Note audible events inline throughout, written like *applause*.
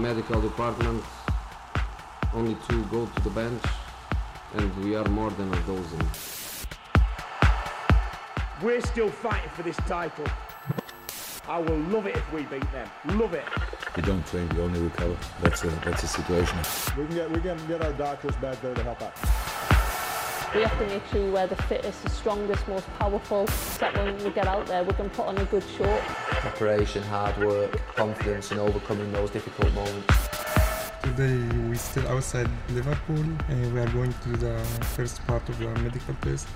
in medical department, only two go to the bench, and we are more than a dozen. We're still fighting for this title. I will love it if we beat them. Love it. You don't train, you only recover. That's a that's a situation. We can get we can get our doctors back there to help out. We have to make sure we're the fittest, the strongest, most powerful, so that when we get out there we can put on a good show. Preparation, hard work, confidence and overcoming those difficult moments. Today we are still outside Liverpool and we are going to the first part of the medical test.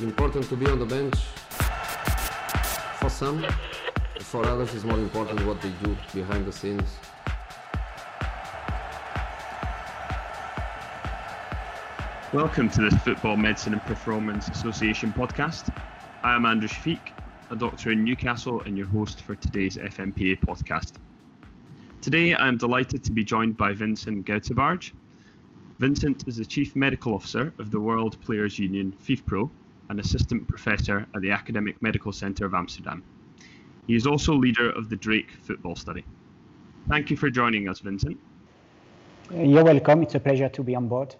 Important to be on the bench. For some, for others it's more important what they do behind the scenes. Welcome to this Football Medicine and Performance Association podcast. I am Andrew Shafiq, a doctor in Newcastle and your host for today's FMPA podcast. Today I am delighted to be joined by Vincent Gouttebarge. Vincent is the Chief Medical Officer of the World Players Union FIFPro and Assistant Professor at the Academic Medical Centre of Amsterdam. He is also leader of the Drake Football Study. Thank you for joining us, Vincent. You're welcome. It's a pleasure to be on board.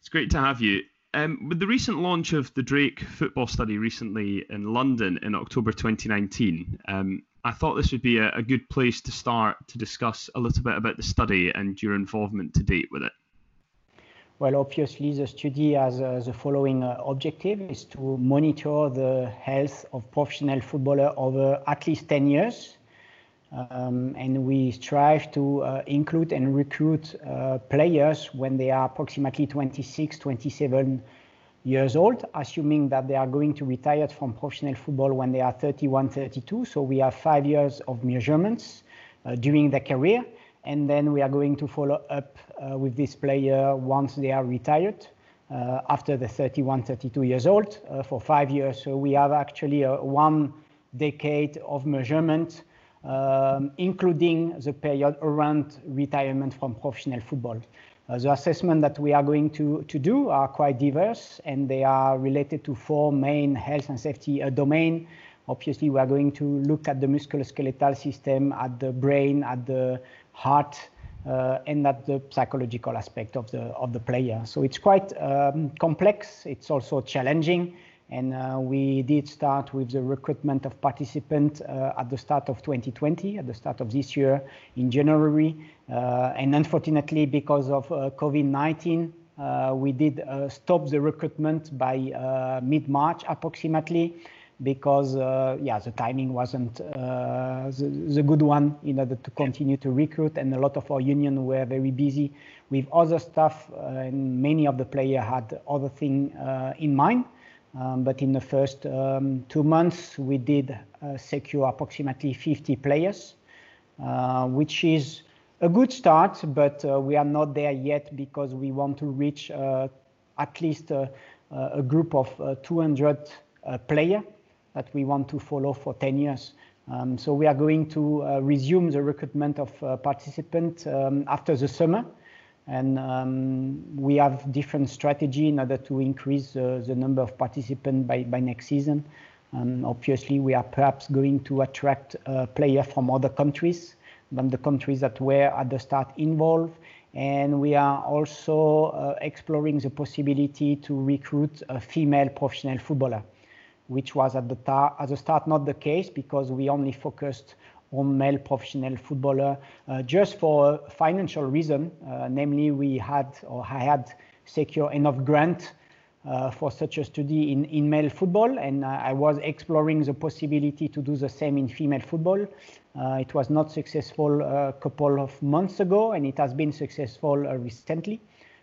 It's great to have you. Um, with the recent launch of the Drake Football Study recently in London in October 2019, um, I thought this would be a, a good place to start to discuss a little bit about the study and your involvement to date with it. Well, obviously, the study has uh, the following uh, objective is to monitor the health of professional footballer over at least 10 years. Um, and we strive to uh, include and recruit uh, players when they are approximately 26, 27 years old, assuming that they are going to retire from professional football when they are 31, 32. So we have five years of measurements uh, during their career and then we are going to follow up uh, with this player once they are retired uh, after the 31, 32 years old uh, for five years. So we have actually one decade of measurement, um, including the period around retirement from professional football. Uh, the assessment that we are going to, to do are quite diverse and they are related to four main health and safety uh, domain. Obviously, we are going to look at the musculoskeletal system, at the brain, at the heart, uh, and at the psychological aspect of the of the player. So it's quite um, complex. It's also challenging, and uh, we did start with the recruitment of participants uh, at the start of 2020, at the start of this year in January, uh, and unfortunately because of uh, COVID-19. Uh, we did stop the recruitment by mid-March approximately because uh, yeah the timing wasn't uh, the, the, good one in order to continue to recruit and a lot of our union were very busy with other stuff uh, and many of the players had other thing uh, in mind but in the first um, two months we did uh, secure approximately 50 players uh, which is a good start but we are not there yet because we want to reach at least a group of 200 players that we want to follow for 10 years. Um, so we are going to uh, resume the recruitment of uh, participants um, after the summer. And um, we have different strategy in order to increase uh, the number of participants by, by next season. Um, obviously, we are perhaps going to attract uh, players from other countries than the countries that were at the start involved. And we are also uh, exploring the possibility to recruit a female professional footballer which was at the, at the start not the case because we only focused on male professional footballer uh, just for financial reason. Uh, namely, we had or I had secure enough grant uh, for such a study in, in male football, and I was exploring the possibility to do the same in female football. Uh, it was not successful a couple of months ago, and it has been successful uh, recently.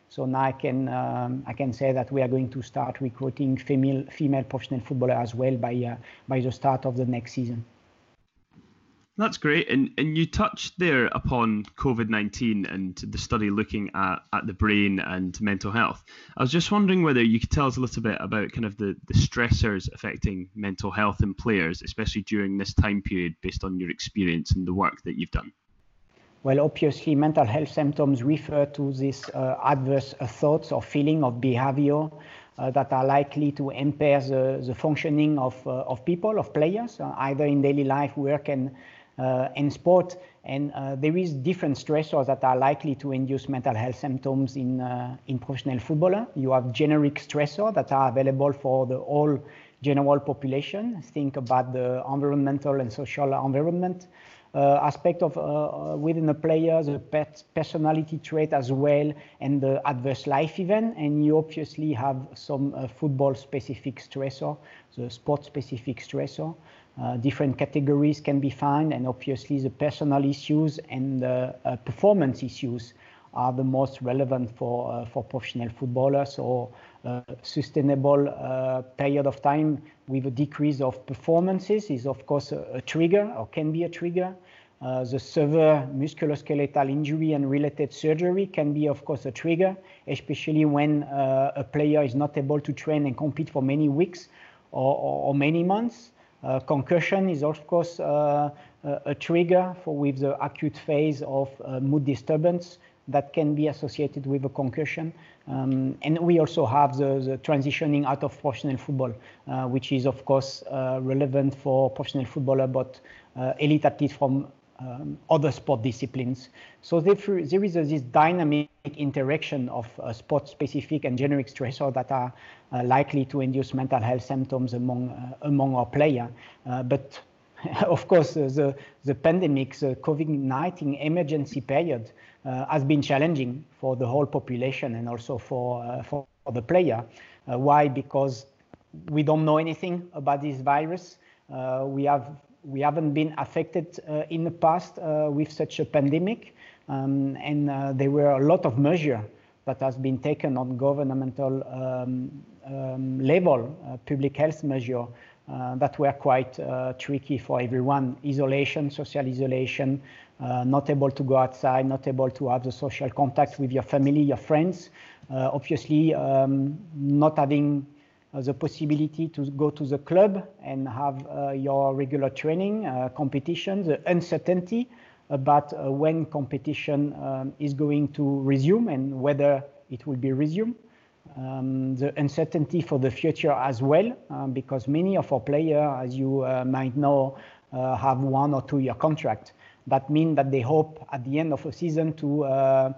So now I can um, I can say that we are going to start recruiting female female professional footballer as well by uh, by the start of the next season. That's great, and and you touched there upon COVID nineteen and the study looking at, at the brain and mental health. I was just wondering whether you could tell us a little bit about kind of the, the stressors affecting mental health in players, especially during this time period, based on your experience and the work that you've done. Well, obviously, mental health symptoms refer to these uh, adverse uh, thoughts or feeling of behavior uh, that are likely to impair the, the functioning of, uh, of people, of players, uh, either in daily life, work, and, and sport. And uh, there is different stressors that are likely to induce mental health symptoms in, uh, in professional footballer. You have generic stressors that are available for the whole general population. Think about the environmental and social environment uh, aspect of uh, within the player, the pet personality trait as well, and the adverse life event. And you obviously have some uh, football-specific stressor, the sport-specific stressor. Uh, different categories can be found, and obviously the personal issues and the uh, performance issues are the most relevant for uh, for professional footballers. So, sustainable period of time with a decrease of performances is of course a, a trigger or can be a trigger. Uh, the severe musculoskeletal injury and related surgery can be, of course, a trigger, especially when uh, a player is not able to train and compete for many weeks or, or, or many months. Uh, concussion is of course uh, a trigger for with the acute phase of uh, mood disturbance that can be associated with a concussion. Um, and we also have the, the, transitioning out of professional football, uh, which is of course uh, relevant for professional footballer, but uh, elite athletes from um, other sport disciplines. So there, there is a, this dynamic interaction of uh, sport-specific and generic stressors that are uh, likely to induce mental health symptoms among uh, among our player. Uh, but *laughs* of course, uh, the the pandemic, the COVID-19 emergency period, uh, has been challenging for the whole population and also for for the player. why? Because we don't know anything about this virus. we have we haven't been affected uh, in the past uh, with such a pandemic, um, and uh, there were a lot of measures that has been taken on governmental um, um, level, public health measure uh, that were quite uh, tricky for everyone. Isolation, social isolation, uh, not able to go outside, not able to have the social contact with your family, your friends. obviously, um, not having uh, the possibility to go to the club and have uh, your regular training, uh, competition, the uncertainty about when competition um, is going to resume and whether it will be resumed. Um, the uncertainty for the future as well, because many of our players, as you uh, might know, uh, have one or two year contract. That means that they hope at the end of a season to uh,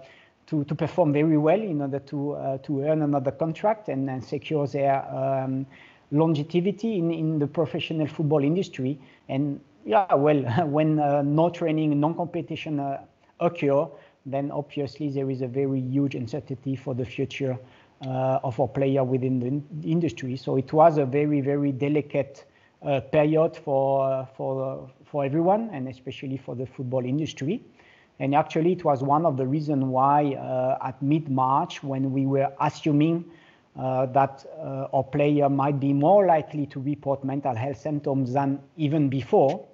to, to perform very well in order to, uh, to earn another contract and, secure their um, longevity in, in the professional football industry. And yeah, well, *laughs* when uh, no training, no competition uh, occur, then obviously there is a very huge uncertainty for the future uh, of our player within the industry. So it was a very, very delicate uh, period for, for, for everyone and especially for the football industry. And actually, it was one of the reasons why uh, at mid-March, when we were assuming uh, that uh, our player might be more likely to report mental health symptoms than even before,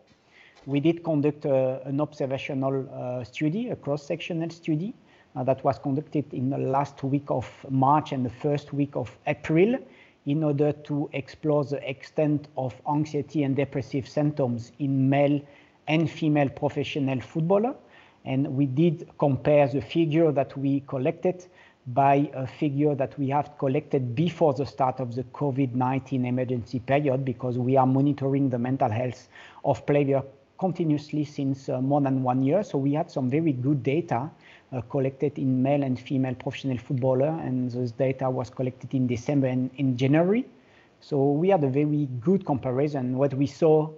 we did conduct a, an observational uh, study, a cross-sectional study, uh, that was conducted in the last week of March and the first week of April in order to explore the extent of anxiety and depressive symptoms in male and female professional footballers and we did compare the figure that we collected by a figure that we have collected before the start of the COVID-19 emergency period because we are monitoring the mental health of players continuously since uh, more than one year. So we had some very good data uh, collected in male and female professional footballer, and this data was collected in December and in January. So we had a very good comparison. What we saw,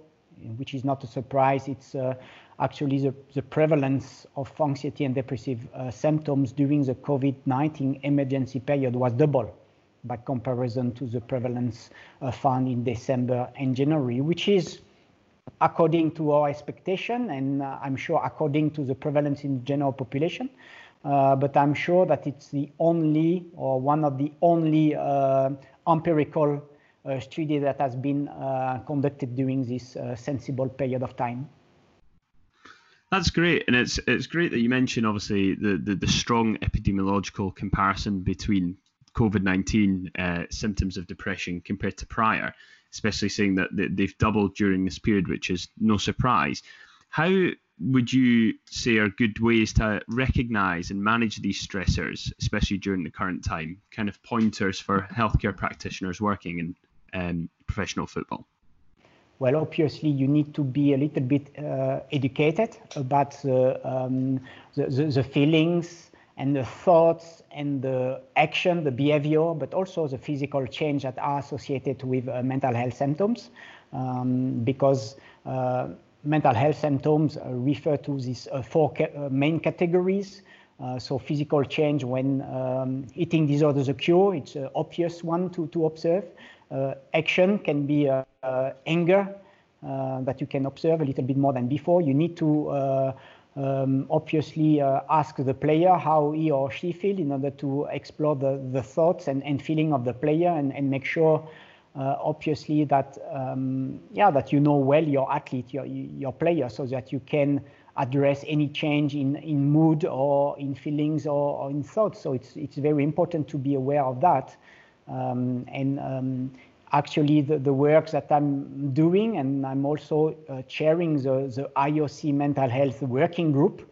which is not a surprise, it's uh, actually the, the prevalence of anxiety and depressive uh, symptoms during the COVID-19 emergency period was double by comparison to the prevalence uh, found in December and January, which is according to our expectation and uh, I'm sure according to the prevalence in general population. Uh, but I'm sure that it's the only or one of the only uh, empirical Uh, study that has been uh, conducted during this uh, sensible period of time. That's great, and it's it's great that you mentioned obviously the the, the strong epidemiological comparison between COVID nineteen uh, symptoms of depression compared to prior, especially seeing that they've doubled during this period, which is no surprise. How would you say are good ways to recognise and manage these stressors, especially during the current time? Kind of pointers for healthcare practitioners working in um, professional football. well, obviously you need to be a little bit uh, educated about the, um, the, the, the, feelings and the thoughts and the action, the behavior, but also the physical change that are associated with uh, mental health symptoms. Um, because uh, mental health symptoms refer to these uh, four ca uh, main categories. Uh, so physical change when um, eating disorders occur, it's an obvious one to, to observe. Uh, action can be uh, anger that you can observe a little bit more than before. You need to um, obviously ask the player how he or she feels in order to explore the, the thoughts and, and feeling of the player and, and make sure uh, obviously that um, yeah that you know well your athlete your your player so that you can address any change in in mood or in feelings or, or in thoughts so it's it's very important to be aware of that um, and um, actually the, the work that I'm doing and I'm also uh, chairing the, the IOC mental health working group.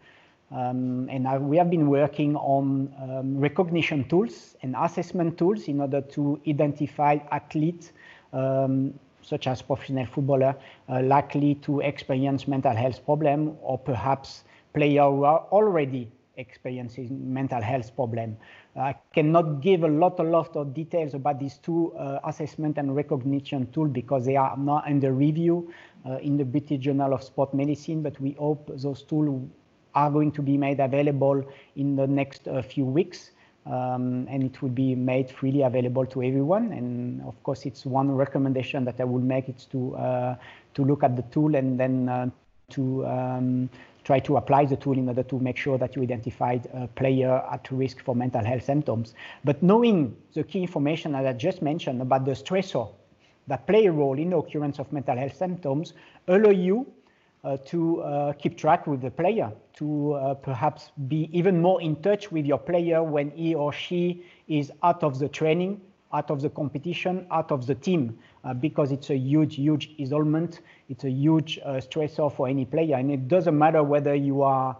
Um, and I, we have been working on um, recognition tools and assessment tools in order to identify athletes, um, such as professional footballer, uh, likely to experience mental health problem, or perhaps players who are already experiencing mental health problem. I cannot give a lot, a lot of details about these two uh, assessment and recognition tools because they are not under review uh, in the British Journal of Sport Medicine, but we hope those tools are going to be made available in the next uh, few weeks. Um, and it will be made freely available to everyone. And of course, it's one recommendation that I will make is to uh, to look at the tool and then uh, to um, try to apply the tool in order to make sure that you identified a player at risk for mental health symptoms. But knowing the key information that I just mentioned about the stressor that play a role in the occurrence of mental health symptoms allow you uh, to uh, keep track with the player, to uh, perhaps be even more in touch with your player when he or she is out of the training, out of the competition, out of the team, uh, because it's a huge, huge isolation. It's a huge uh, stressor for any player. And it doesn't matter whether you are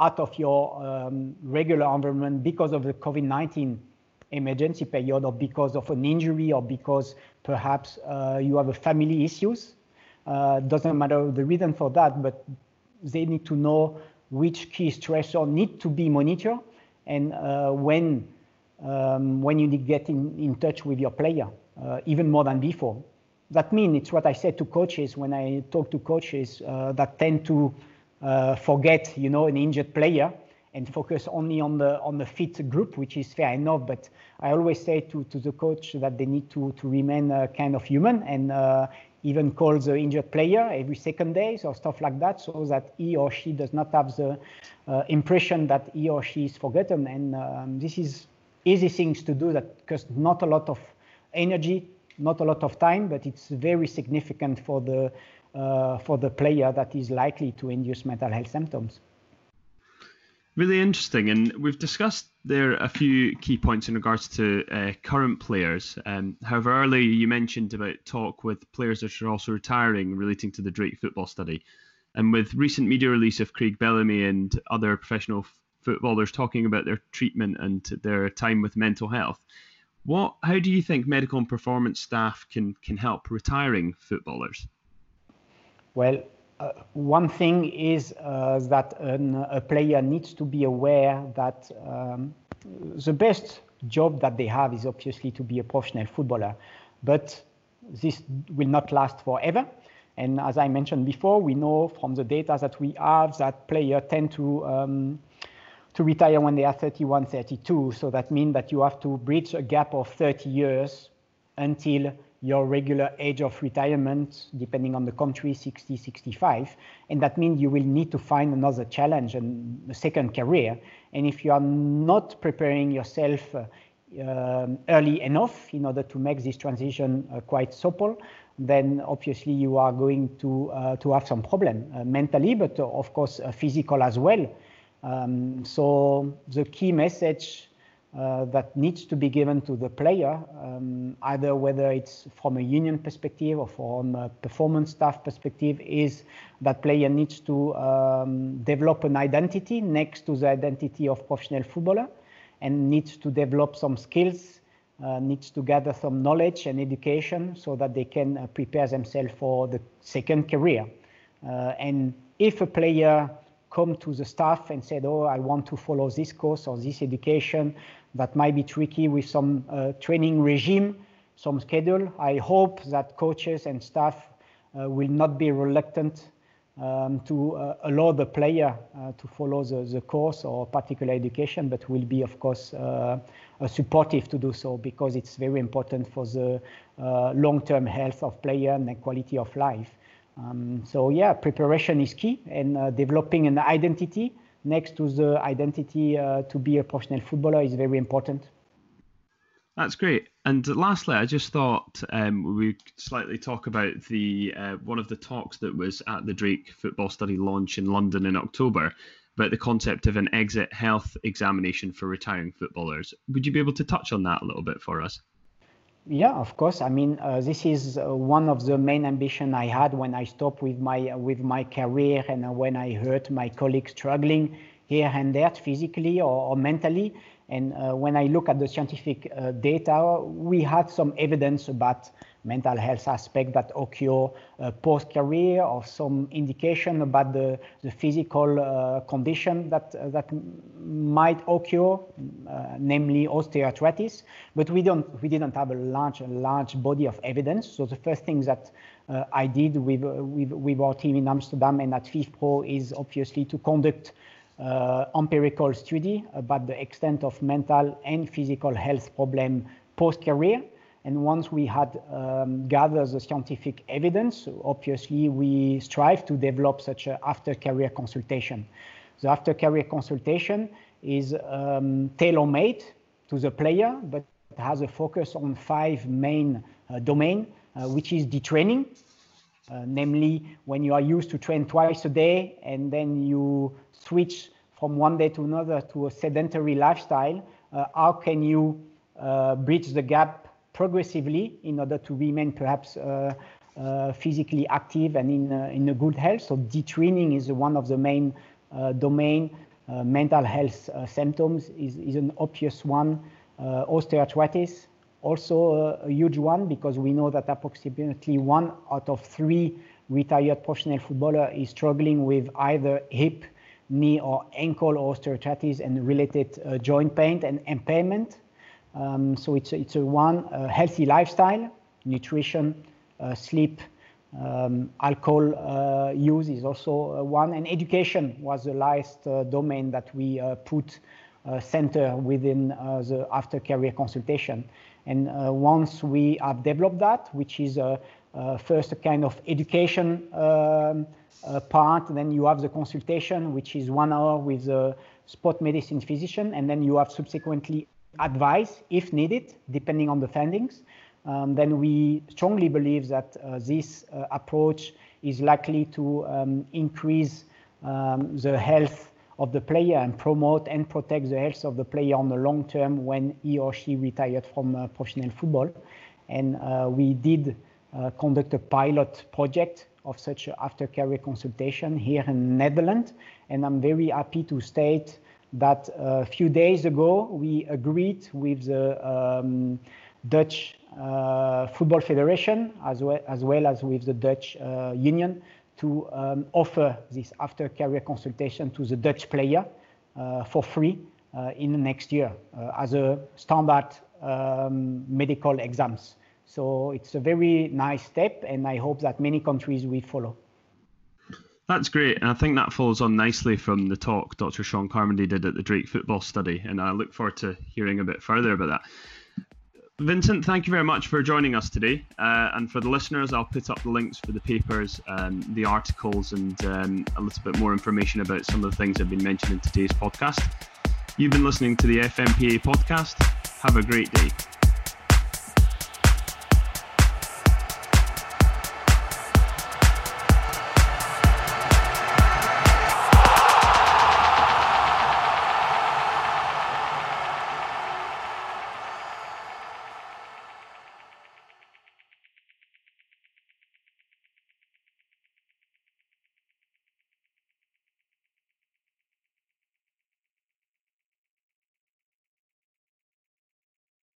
out of your um, regular environment because of the COVID 19 emergency period, or because of an injury, or because perhaps uh, you have a family issues uh, doesn't matter the reason for that, but they need to know which key stressor need to be monitored and uh, when um, when you need get in, in touch with your player, uh, even more than before. That means it's what I said to coaches when I talk to coaches uh, that tend to uh, forget, you know, an injured player and focus only on the on the fit group, which is fair enough. But I always say to, to the coach that they need to to remain uh, kind of human and uh, even call the injured player every second day or stuff like that so that he or she does not have the uh, impression that he or she is forgotten and um, this is easy things to do that cost not a lot of energy not a lot of time but it's very significant for the uh, for the player that is likely to induce mental health symptoms Really interesting, and we've discussed there a few key points in regards to uh, current players. Um, however, earlier you mentioned about talk with players that are also retiring relating to the Drake football study. And with recent media release of Craig Bellamy and other professional footballers talking about their treatment and their time with mental health, what how do you think medical and performance staff can can help retiring footballers? Well, uh, one thing is uh, that an, a player needs to be aware that um, the best job that they have is obviously to be a professional footballer, but this will not last forever. And as I mentioned before, we know from the data that we have that players tend to um, to retire when they are 31, 32. So that means that you have to bridge a gap of 30 years until your regular age of retirement, depending on the country, 60, 65. And that means you will need to find another challenge and a second career. And if you are not preparing yourself uh, um, early enough in order to make this transition uh, quite supple, then obviously you are going to uh, to have some problem uh, mentally, but uh, of course uh, physical as well. Um, so the key message uh, that needs to be given to the player, um, either whether it's from a union perspective or from a performance staff perspective, is that player needs to um, develop an identity next to the identity of professional footballer and needs to develop some skills uh, needs to gather some knowledge and education so that they can uh, prepare themselves for the second career. Uh, and if a player come to the staff and said, oh, I want to follow this course or this education, that might be tricky with some uh, training regime, some schedule. I hope that coaches and staff uh, will not be reluctant um, to uh, allow the player uh, to follow the, the course or particular education, but will be, of course, uh, supportive to do so because it's very important for the uh, long-term health of player and the quality of life. Um, so yeah, preparation is key and uh, developing an identity next to the identity uh, to be a professional footballer is very important. That's great. And lastly, I just thought um, we slightly talk about the uh, one of the talks that was at the Drake Football Study launch in London in October about the concept of an exit health examination for retiring footballers. Would you be able to touch on that a little bit for us? Yeah, of course. I mean, uh, this is uh, one of the main ambition I had when I stopped with my uh, with my career and uh, when I heard my colleagues struggling here and there physically or, or mentally. And uh, when I look at the scientific uh, data, we had some evidence about mental health aspect that occur uh, post-career or some indication about the, the physical uh, condition that, uh, that might occur, uh, namely osteoarthritis. But we, don't, we didn't have a large, large body of evidence. So the first thing that I did with, with, with our team in Amsterdam and at FIFPro is obviously to conduct uh, empirical study about the extent of mental and physical health problem post-career. And once we had um, gathered the scientific evidence, obviously we strive to develop such an after-career consultation. The after-career consultation is um, tailor-made to the player, but has a focus on five main uh, domains, uh, which is detraining, uh, namely when you are used to train twice a day and then you switch from one day to another to a sedentary lifestyle, uh, how can you uh, bridge the gap progressively in order to remain perhaps uh, uh physically active and in, uh, in a good health. So detraining is one of the main uh, domain. mental health symptoms is, is an obvious one. osteoarthritis, also a, a, huge one because we know that approximately one out of three retired professional footballer is struggling with either hip, knee or ankle osteoarthritis and related uh, joint pain and impairment. Um, so it's a, it's a one uh, healthy lifestyle, nutrition, uh, sleep, um, alcohol uh, use is also uh, one, and education was the last uh, domain that we put center within the after career consultation. And once we have developed that, which is first a kind of education um, part, then you have the consultation, which is one hour with a sport medicine physician, and then you have subsequently advice if needed, depending on the findings, um, then we strongly believe that uh, this uh, approach is likely to um, increase um, the health of the player and promote and protect the health of the player on the long term when he or she retired from uh, professional football. And uh, we did uh, conduct a pilot project of such after career consultation here in Netherlands. And I'm very happy to state that a few days ago we agreed with the um, Dutch uh, Football Federation as well, as well as with the Dutch uh, Union to um, offer this after career consultation to the Dutch player uh, for free uh, in the next year uh, as a standard um, medical exams. So it's a very nice step and I hope that many countries will follow. That's great. And I think that follows on nicely from the talk Dr. Sean Carmody did at the Drake Football Study. And I look forward to hearing a bit further about that. Vincent, thank you very much for joining us today. Uh, and for the listeners, I'll put up the links for the papers, um, the articles, and um, a little bit more information about some of the things that have been mentioned in today's podcast. You've been listening to the FMPA podcast. Have a great day.